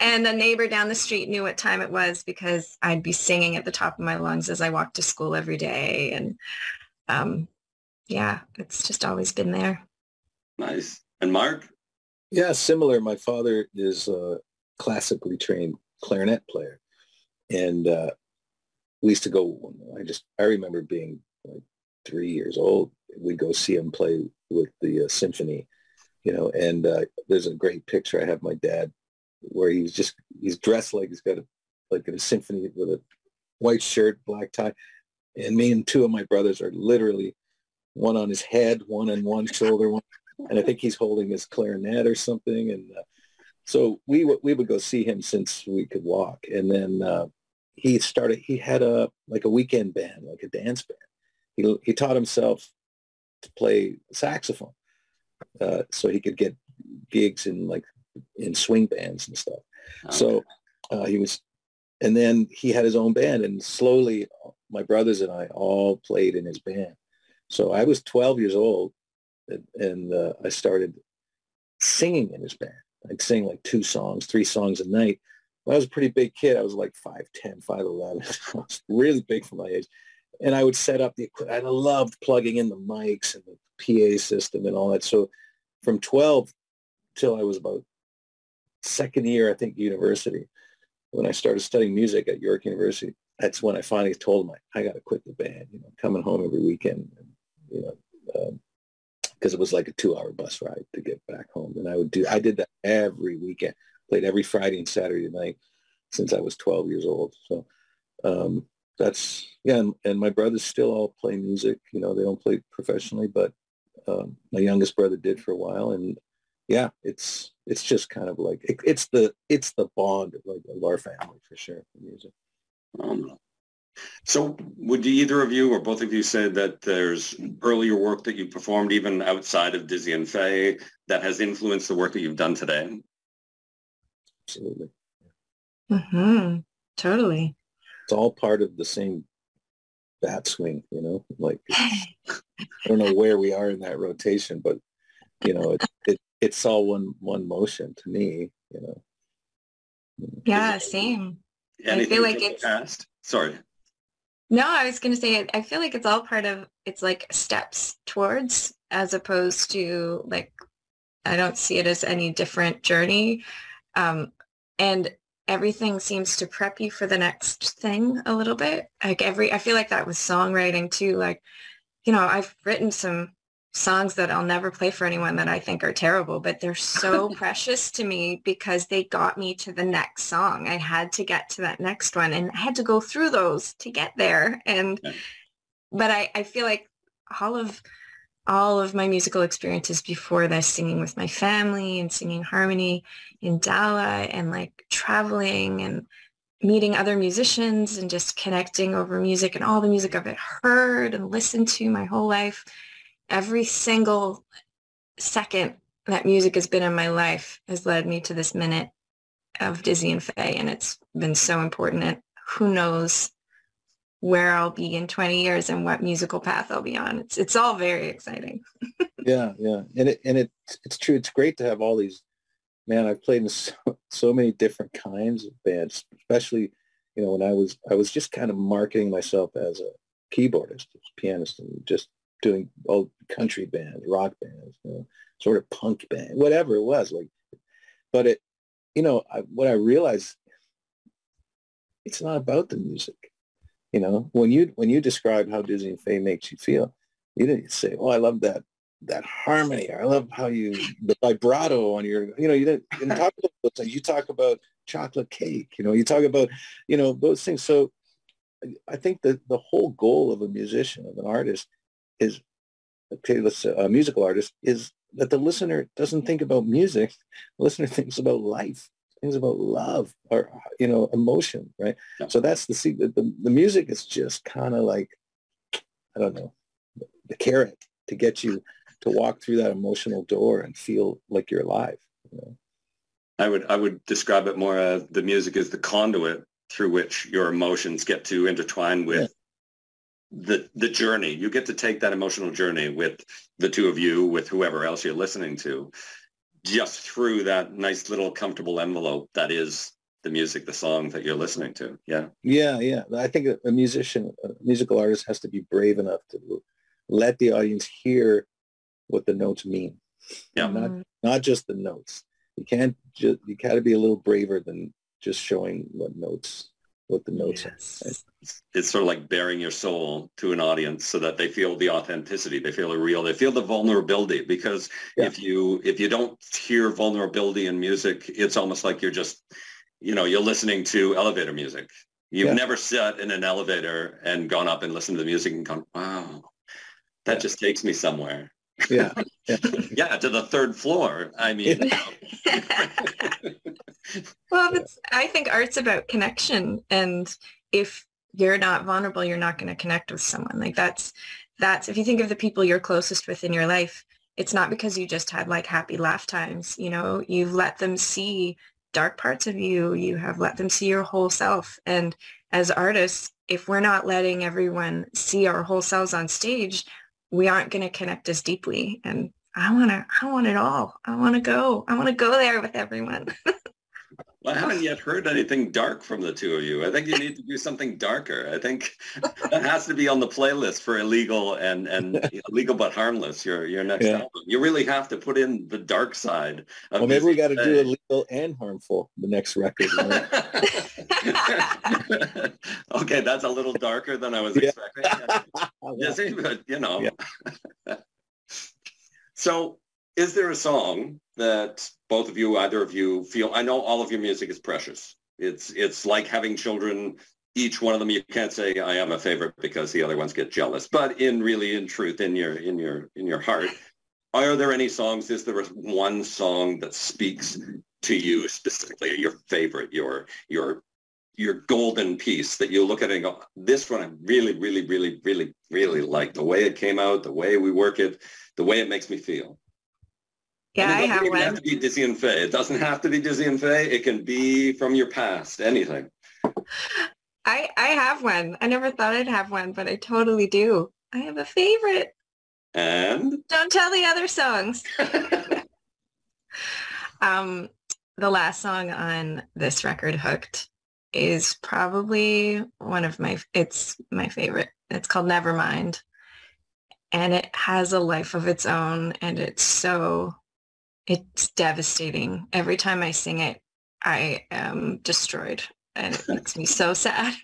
and the neighbor down the street knew what time it was because i'd be singing at the top of my lungs as i walked to school every day. And um, yeah it's just always been there. Nice. And mark Yeah, similar. My father is a classically trained clarinet player. And uh, we used to go, I just, I remember being like three years old. We'd go see him play with the uh, symphony, you know, and uh, there's a great picture. I have my dad where he's just, he's dressed like he's got a, like in a symphony with a white shirt, black tie. And me and two of my brothers are literally one on his head, one on one shoulder, one, and I think he's holding his clarinet or something. And uh, so we w- we would go see him since we could walk, and then uh, he started. He had a like a weekend band, like a dance band. He he taught himself to play saxophone, uh, so he could get gigs in like in swing bands and stuff. Okay. So uh, he was, and then he had his own band, and slowly my brothers and I all played in his band. So I was 12 years old, and, uh, I started singing in his band. I'd sing like two songs, three songs a night. When I was a pretty big kid, I was like 5'10", 5'11". I was really big for my age. And I would set up the equipment. I loved plugging in the mics and the PA system and all that. So from 12 till I was about second year, I think, university, when I started studying music at York University, that's when I finally told him I, I got to quit the band. You know, coming home every weekend, and, you know, because it was like a two-hour bus ride to get back home, and I would do. I did that every weekend. Played every Friday and Saturday night since I was 12 years old. So um, that's yeah. And, and, my brothers still all play music. You know, they don't play professionally, but um, my youngest brother did for a while, and yeah, it's it's just kind of like it, it's the it's the bond of like of our family for sure. Music. Um, so would either of you or both of you say that there's earlier work that you performed even outside of Dizzy and Fay that has influenced the work that you've done today? Absolutely. Mm-hmm. Totally. It's all part of the same bat swing, you know, like I don't know where we are in that rotation, but you know, it, it it's all one one motion to me, you know. Yeah, same. I feel like it's past. Sorry. No, I was going to say I feel like it's all part of it's like steps towards as opposed to like I don't see it as any different journey. Um, and everything seems to prep you for the next thing a little bit. Like every I feel like that with songwriting too. Like, you know, I've written some songs that I'll never play for anyone that I think are terrible, but they're so precious to me because they got me to the next song. I had to get to that next one and I had to go through those to get there. And, yeah. but I, I feel like all of, all of my musical experiences before this, singing with my family and singing harmony in Dala and like traveling and meeting other musicians and just connecting over music and all the music I've heard and listened to my whole life every single second that music has been in my life has led me to this minute of Dizzy and Fay, and it's been so important. And who knows where I'll be in 20 years and what musical path I'll be on. It's it's all very exciting. yeah, yeah, and it and it it's true. It's great to have all these. Man, I've played in so, so many different kinds of bands, especially you know when I was I was just kind of marketing myself as a keyboardist, as a pianist, and just doing old country bands, rock bands, you know, sort of punk band, whatever it was. Like, but it, you know, I, what I realized, it's not about the music. You know, when you when you describe how Dizzy and Fay makes you feel, you didn't say, "Oh, I love that that harmony. I love how you the vibrato on your, you know, you didn't, you didn't talk about those things. You talk about chocolate cake. You know, you talk about, you know, those things. So I think that the whole goal of a musician, of an artist, is okay, let's say a musical artist is that the listener doesn't think about music. The listener thinks about life, thinks about love or, you know, emotion, right? Yeah. So that's the secret. The, the music is just kind of like, I don't know, the carrot to get you to walk through that emotional door and feel like you're alive. You know? I would I would describe it more as the music is the conduit through which your emotions get to intertwine with the the journey. You get to take that emotional journey with the two of you, with whoever else you're listening to, just through that nice little comfortable envelope that is the music, the song that you're listening to. Yeah. Yeah, yeah. I think a musician, a musical artist has to be brave enough to let the audience hear what the notes mean. Yeah. Not mm-hmm. not just the notes. You can't just you got to be a little braver than just showing what notes what the notes yes. are. Right? It's sort of like bearing your soul to an audience so that they feel the authenticity, they feel the real, they feel the vulnerability. Because yeah. if you if you don't hear vulnerability in music, it's almost like you're just, you know, you're listening to elevator music. You've yeah. never sat in an elevator and gone up and listened to the music and gone, wow, that yeah. just takes me somewhere. Yeah. Yeah. to the third floor. I mean, well, it's, I think art's about connection. And if you're not vulnerable, you're not going to connect with someone. Like that's, that's, if you think of the people you're closest with in your life, it's not because you just had like happy laugh times, you know, you've let them see dark parts of you. You have let them see your whole self. And as artists, if we're not letting everyone see our whole selves on stage, we aren't going to connect as deeply. And I want to, I want it all. I want to go. I want to go there with everyone. Well, I haven't yet heard anything dark from the two of you. I think you need to do something darker. I think that has to be on the playlist for illegal and and illegal but harmless. Your your next yeah. album. You really have to put in the dark side. well, maybe we got to do illegal and harmful the next record. okay, that's a little darker than I was yeah. expecting. Yeah, but you know. So, is there a song that both of you, either of you feel, I know all of your music is precious. It's, it's like having children, each one of them, you can't say I am a favorite because the other ones get jealous, but in really, in truth, in your, in your, in your heart, are there any songs, is there one song that speaks to you specifically, your favorite, your, your, your golden piece that you look at and go, this one I really, really, really, really, really like the way it came out, the way we work it, the way it makes me feel. Yeah, I have one. have to be Dizzy and Fay. It doesn't have to be Dizzy and Fay. It can be from your past, anything. I I have one. I never thought I'd have one, but I totally do. I have a favorite. And? Don't tell the other songs. um, the last song on this record, Hooked, is probably one of my, it's my favorite. It's called Nevermind. And it has a life of its own and it's so it's devastating. Every time I sing it, I am destroyed and it makes me so sad.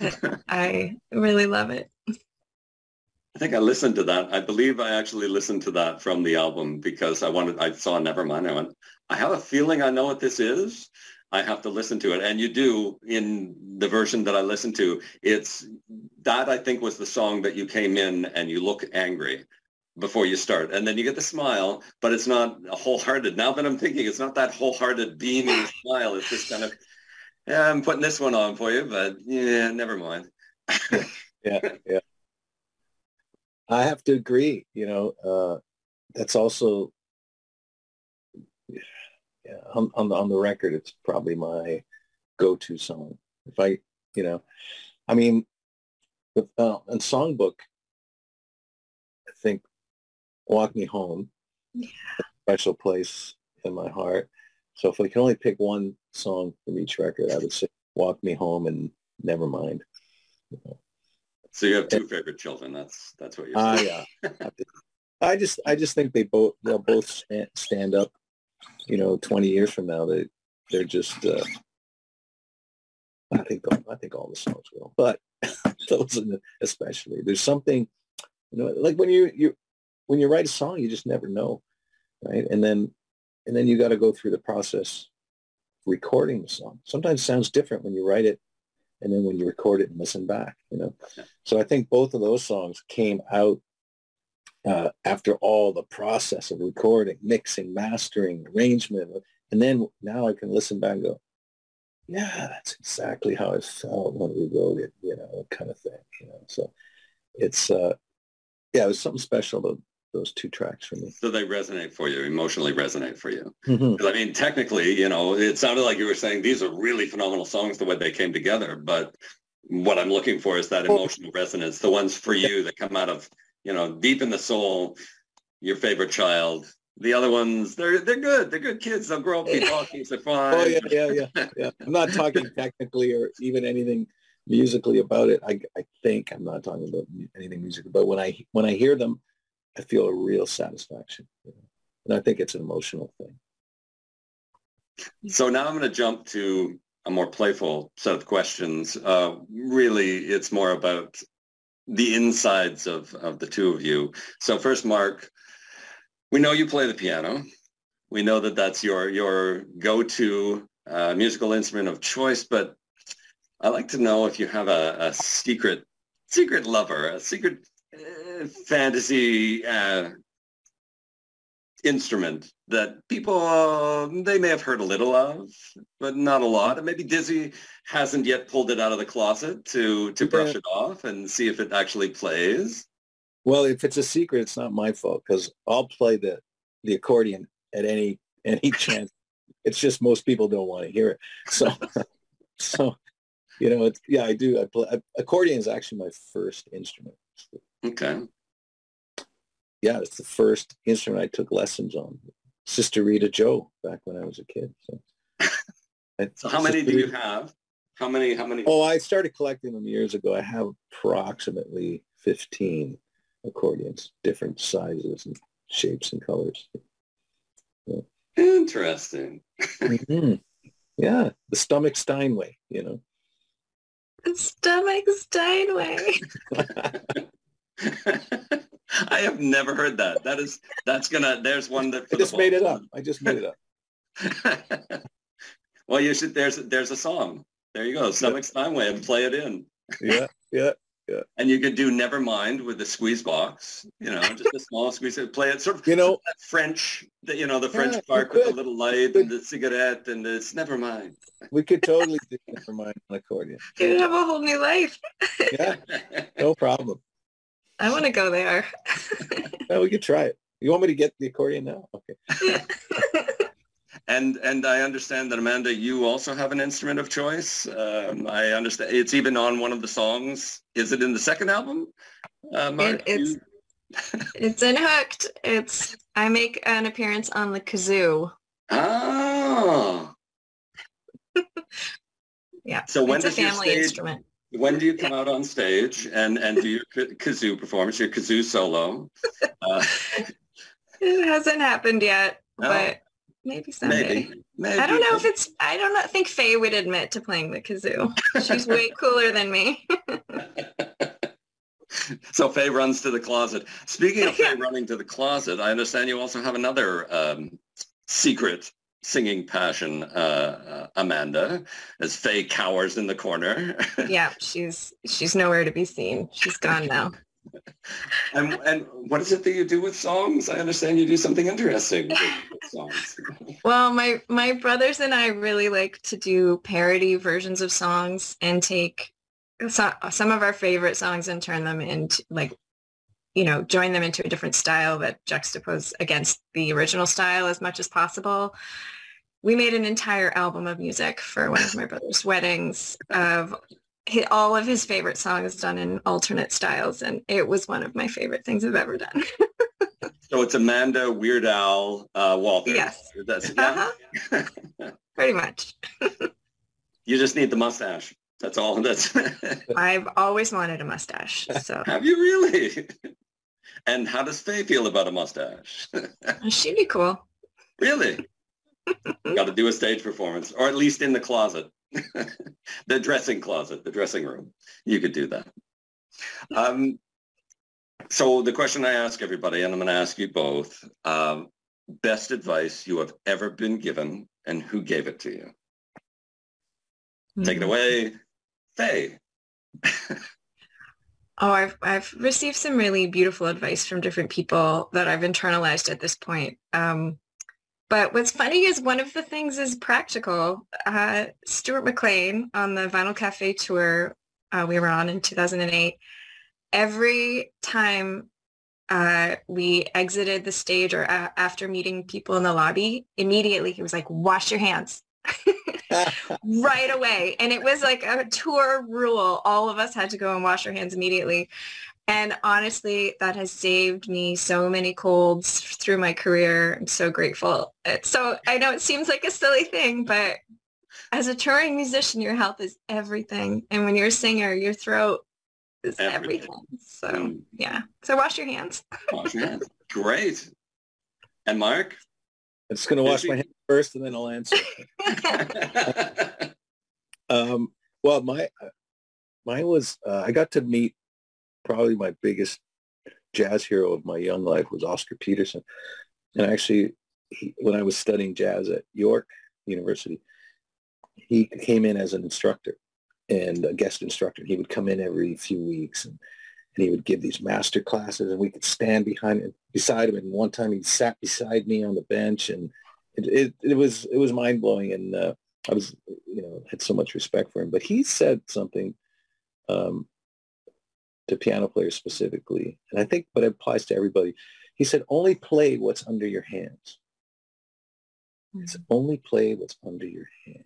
I really love it. I think I listened to that. I believe I actually listened to that from the album because I wanted, I saw Nevermind. I went, I have a feeling I know what this is. I have to listen to it. And you do in the version that I listened to. It's that I think was the song that you came in and you look angry before you start. And then you get the smile, but it's not a wholehearted. Now that I'm thinking, it's not that wholehearted beaming smile. It's just kind of, yeah, I'm putting this one on for you, but yeah, never mind. yeah, yeah. I have to agree. You know, uh, that's also, yeah, on, on the on the record, it's probably my go-to song. If I, you know, I mean, with, uh, in songbook, I think Walk Me Home, yeah. special place in my heart. So if I can only pick one song from each record, I would say Walk Me Home and Never Mind. So you have two and, favorite children. That's that's what you're saying. Uh, yeah. I just I just think they both they'll both stand, stand up. You know, 20 years from now, they they're just. Uh, I think I think all the songs will, but those especially. There's something, you know, like when you you when you write a song, you just never know, right? And then, and then you got to go through the process recording the song. Sometimes it sounds different when you write it and then when you record it and listen back, you know? So I think both of those songs came out uh, after all the process of recording, mixing, mastering, arrangement. And then now I can listen back and go, yeah, that's exactly how I felt when we wrote it, you know, kind of thing, you know? So it's, uh, yeah, it was something special about those two tracks for me. So they resonate for you, emotionally resonate for you. Mm-hmm. I mean, technically, you know, it sounded like you were saying these are really phenomenal songs the way they came together. But what I'm looking for is that emotional resonance, the ones for you that come out of, you know, deep in the soul, your favorite child. The other ones, they're they're good. They're good kids. They'll grow up, be talking, they're fine. Oh yeah, yeah, yeah, yeah. I'm not talking technically or even anything musically about it. I I think I'm not talking about anything musical, but when I when I hear them, Feel a real satisfaction. You know? And I think it's an emotional thing. So now I'm going to jump to a more playful set of questions. Uh, really, it's more about the insides of, of the two of you. So first, Mark, we know you play the piano. We know that that's your, your go-to uh, musical instrument of choice, but I'd like to know if you have a, a secret, secret lover, a secret fantasy uh, instrument that people uh, they may have heard a little of, but not a lot. And maybe Dizzy hasn't yet pulled it out of the closet to to brush it off and see if it actually plays. Well, if it's a secret, it's not my fault because I'll play the the accordion at any any chance. It's just most people don't want to hear it. So so you know, it's yeah, I do. I play accordion is actually my first instrument. Okay yeah, it's the first instrument I took lessons on. Sister Rita Joe back when I was a kid. So, so how many do you have? How many? How many? Oh, I started collecting them years ago. I have approximately 15 accordions, different sizes and shapes and colors. Yeah. Interesting. mm-hmm. Yeah, the stomach Steinway, you know. The stomach Steinway. I have never heard that. That is that's gonna. There's one that. I just made it up. I just made it up. well, you should. There's there's a song. There you go. Stomach Steinway and play it in. Yeah, yeah, yeah. And you could do never mind with the squeeze box. You know, just a small squeeze. Play it sort of. You know, French. The, you know, the French yeah, part with the little light and the cigarette and it's Nevermind. We could totally do Nevermind on accordion. You'd have a whole new life. yeah, no problem. I want to go there. well, we could try it. You want me to get the accordion now? Okay. and and I understand that Amanda, you also have an instrument of choice. Um, I understand it's even on one of the songs. Is it in the second album? Uh, Mark, it, it's you... it's in Hooked. It's I make an appearance on the kazoo. Oh. yeah. So when it's does a family your stage, instrument when do you come out on stage and and do your kazoo performance, your kazoo solo? Uh, it hasn't happened yet, no. but maybe someday. Maybe, maybe. I don't know if it's. I don't think Fay would admit to playing the kazoo. She's way cooler than me. so Fay runs to the closet. Speaking of Fay running to the closet, I understand you also have another um, secret singing passion, uh, uh, Amanda, as Fay cowers in the corner. yeah, she's she's nowhere to be seen. She's gone now. and and what is it that you do with songs? I understand you do something interesting with, with songs. well, my my brothers and I really like to do parody versions of songs and take some, some of our favorite songs and turn them into like you know, join them into a different style that juxtapose against the original style as much as possible. We made an entire album of music for one of my brother's weddings of all of his favorite songs done in alternate styles. And it was one of my favorite things I've ever done. so it's Amanda Weird Al uh. Yes. That's, yeah. uh-huh. Pretty much. you just need the mustache. That's all. That's. I've always wanted a mustache. So. Have you really? And how does Fay feel about a mustache? She'd be cool. Really? Got to do a stage performance, or at least in the closet, the dressing closet, the dressing room. You could do that. Um, so the question I ask everybody, and I'm going to ask you both, um, best advice you have ever been given, and who gave it to you? Mm-hmm. Take it hmm. away, Fay. Oh, I've I've received some really beautiful advice from different people that I've internalized at this point. Um, but what's funny is one of the things is practical. Uh, Stuart McLean on the Vinyl Cafe tour uh, we were on in 2008, every time uh, we exited the stage or a- after meeting people in the lobby, immediately he was like, wash your hands. right away. And it was like a tour rule. All of us had to go and wash our hands immediately. And honestly, that has saved me so many colds through my career. I'm so grateful. Uh, so I know it seems like a silly thing, but as a touring musician, your health is everything. And when you're a singer, your throat is everything. everything. So yeah. So wash your hands. wash your hands. Great. And Mark? I'm just gonna wash my hands first and then I'll answer. um, well, my mine was uh, I got to meet probably my biggest jazz hero of my young life was Oscar Peterson, and actually, he, when I was studying jazz at York University, he came in as an instructor and a guest instructor. He would come in every few weeks and, and he would give these master classes and we could stand behind him, beside him. And one time he sat beside me on the bench and it, it, it was, it was mind blowing. And uh, I was, you know, had so much respect for him, but he said something um, to piano players specifically. And I think, but it applies to everybody. He said, only play what's under your hands. Mm-hmm. It's only play what's under your hands.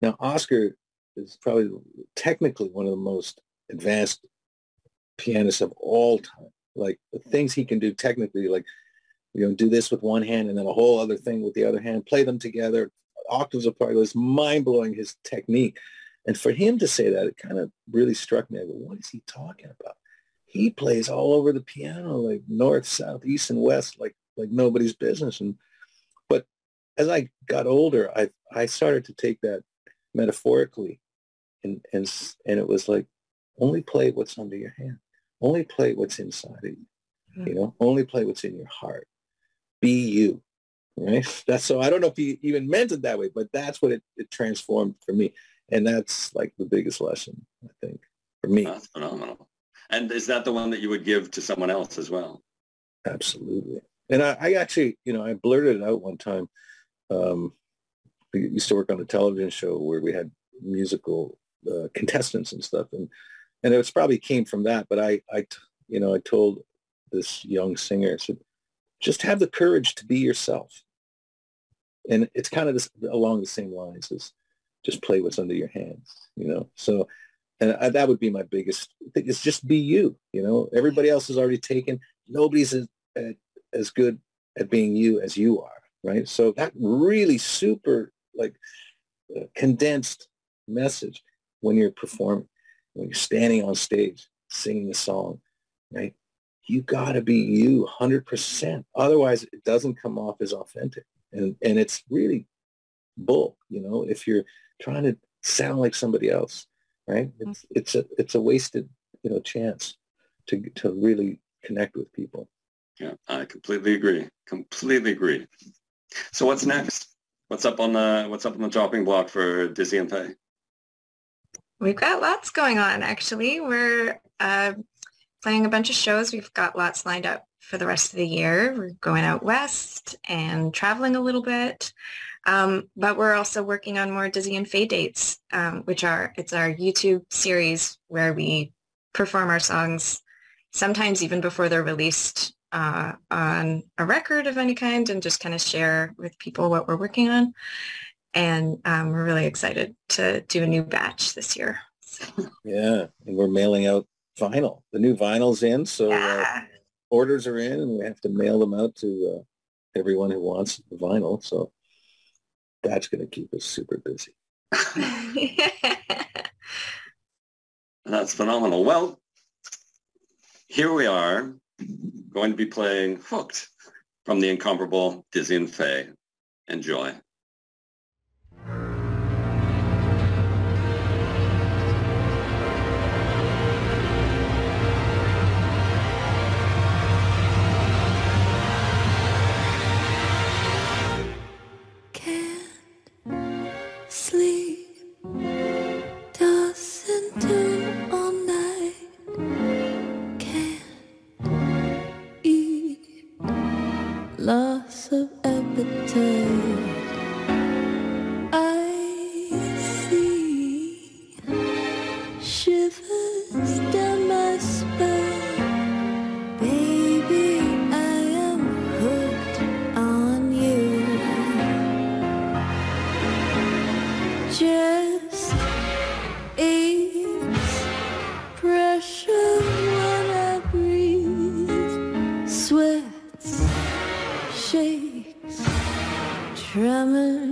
Now, Oscar is probably technically one of the most advanced pianists of all time. Like the things he can do technically, like, you know, do this with one hand and then a whole other thing with the other hand, play them together, octaves apart. It was mind-blowing his technique. And for him to say that, it kind of really struck me. I go, what is he talking about? He plays all over the piano, like north, south, east, and west, like like nobody's business. And but as I got older, I I started to take that metaphorically, and and and it was like only play what's under your hand, only play what's inside of you, mm-hmm. you know, only play what's in your heart. Be you, right? That's so. I don't know if he even meant it that way, but that's what it, it transformed for me, and that's like the biggest lesson I think for me. That's phenomenal. And is that the one that you would give to someone else as well? Absolutely. And I, I actually, you know, I blurted it out one time. Um, we used to work on a television show where we had musical uh, contestants and stuff, and and it probably came from that. But I, I, you know, I told this young singer, I said, just have the courage to be yourself. And it's kind of this, along the same lines as just play what's under your hands, you know. So, and I, that would be my biggest thing is just be you. You know, everybody else is already taken. Nobody's as, as good at being you as you are, right? So that really super like uh, condensed message when you're performing, when you're standing on stage singing a song, right? You got to be you 100%. Otherwise, it doesn't come off as authentic. And, and it's really bull, you know, if you're trying to sound like somebody else, right? Mm-hmm. It's, it's, a, it's a wasted, you know, chance to, to really connect with people. Yeah, I completely agree. Completely agree. So what's next? What's up on the What's up on the chopping block for Dizzy and Fay? We've got lots going on. Actually, we're uh, playing a bunch of shows. We've got lots lined up for the rest of the year. We're going out west and traveling a little bit. Um, but we're also working on more Dizzy and Fay dates, um, which are it's our YouTube series where we perform our songs sometimes even before they're released uh, on a record of any kind and just kind of share with people what we're working on. And um, we're really excited to do a new batch this year. So. Yeah, and we're mailing out vinyl. The new vinyl's in, so uh, yeah. uh, orders are in, and we have to mail them out to uh, everyone who wants the vinyl. So that's going to keep us super busy. That's phenomenal. Well, here we are going to be playing Hooked from the incomparable Dizzy and Fay. Enjoy. summer.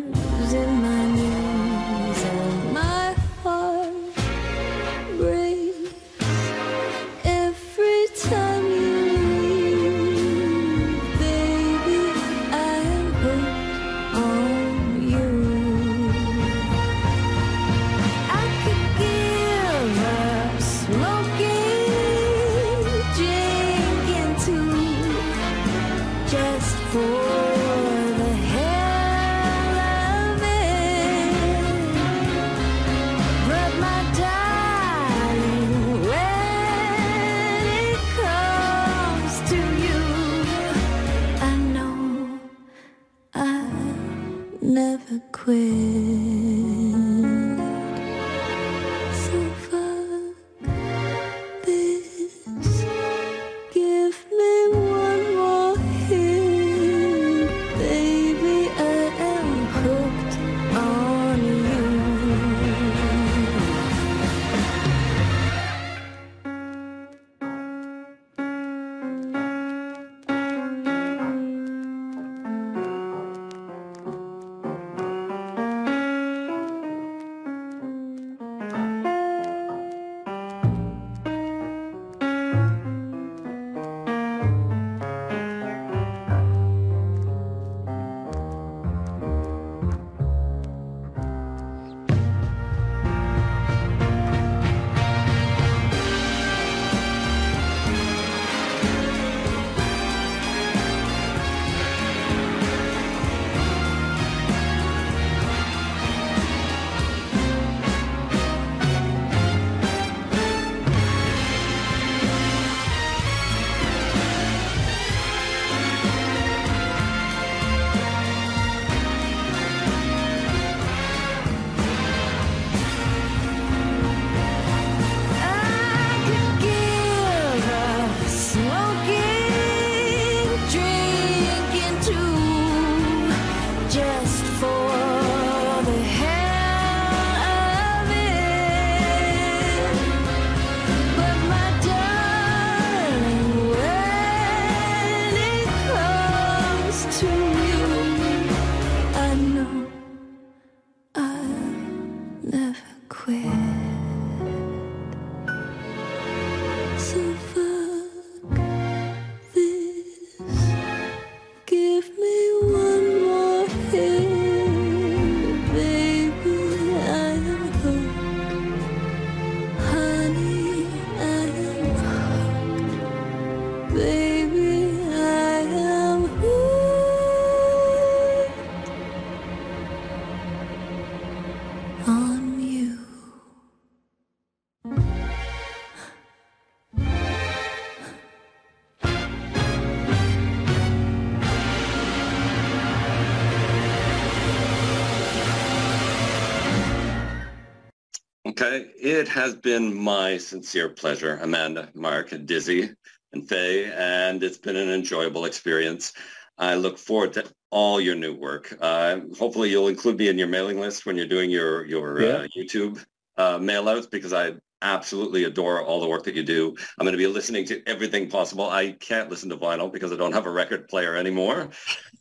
It has been my sincere pleasure, Amanda, Mark, Dizzy, and Fay, and it's been an enjoyable experience. I look forward to all your new work. Uh, hopefully, you'll include me in your mailing list when you're doing your your uh, YouTube uh, mail outs because I absolutely adore all the work that you do. I'm going to be listening to everything possible. I can't listen to vinyl because I don't have a record player anymore.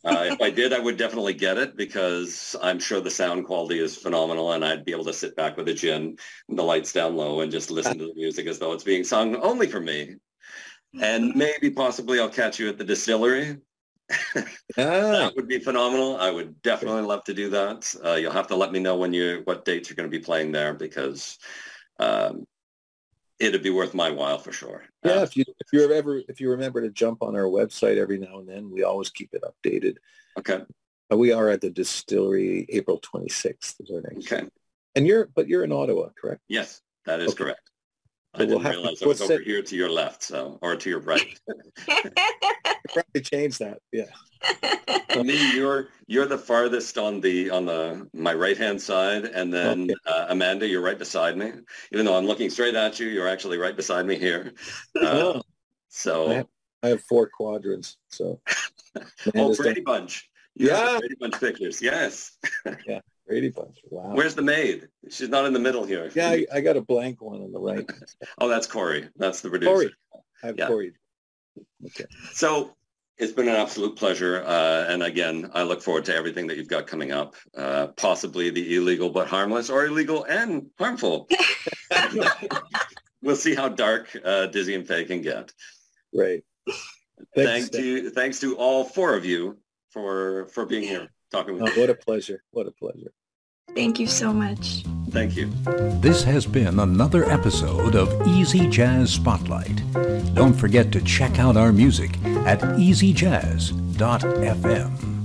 Uh, if I did, I would definitely get it because I'm sure the sound quality is phenomenal and I'd be able to sit back with a gin and the lights down low and just listen to the music as though it's being sung only for me. And maybe possibly I'll catch you at the distillery. Ah, That would be phenomenal. I would definitely love to do that. Uh, you'll have to let me know when you what dates you're going to be playing there because um, it'd be worth my while for sure. yeah. Uh, If you if you ever if you remember to jump on our website every now and then, we always keep it updated. okay. Uh, we are at the distillery April 26th is our next. Okay. And you're but you're in Ottawa, correct? Yes, that is Okay. correct. So I we'll didn't have to- realize I was over it- here to your left, so or to your right. Probably change that. Yeah. For me, you're you're the farthest on the on the my right hand side, and then Okay. uh, Amanda, you're right beside me. Even though I'm looking straight at you, you're actually right beside me here. Uh, Oh, so, I have- I have four quadrants, so oh, Amanda's done- Brady Bunch. You Yeah. Brady Bunch pictures. Yes. Yeah. Brady Bunch. Wow. Where's the maid? She's not in the middle here. yeah, I, I got a blank one on the right. Oh, that's Corey. That's the producer. Corey. I have Yeah. Corey. Okay. So it's been an absolute pleasure. Uh, and again, I look forward to everything that you've got coming up, uh, possibly the illegal but harmless or illegal and harmful. we'll see how dark uh, Dizzy and Fay can get. Great. Thanks Steph. to, thanks to all four of you for, for being here talking with Oh, me. what a pleasure. What a pleasure. Thank you so much. Thank you. This has been another episode of Easy Jazz Spotlight. Don't forget to check out our music at easyjazz.fm.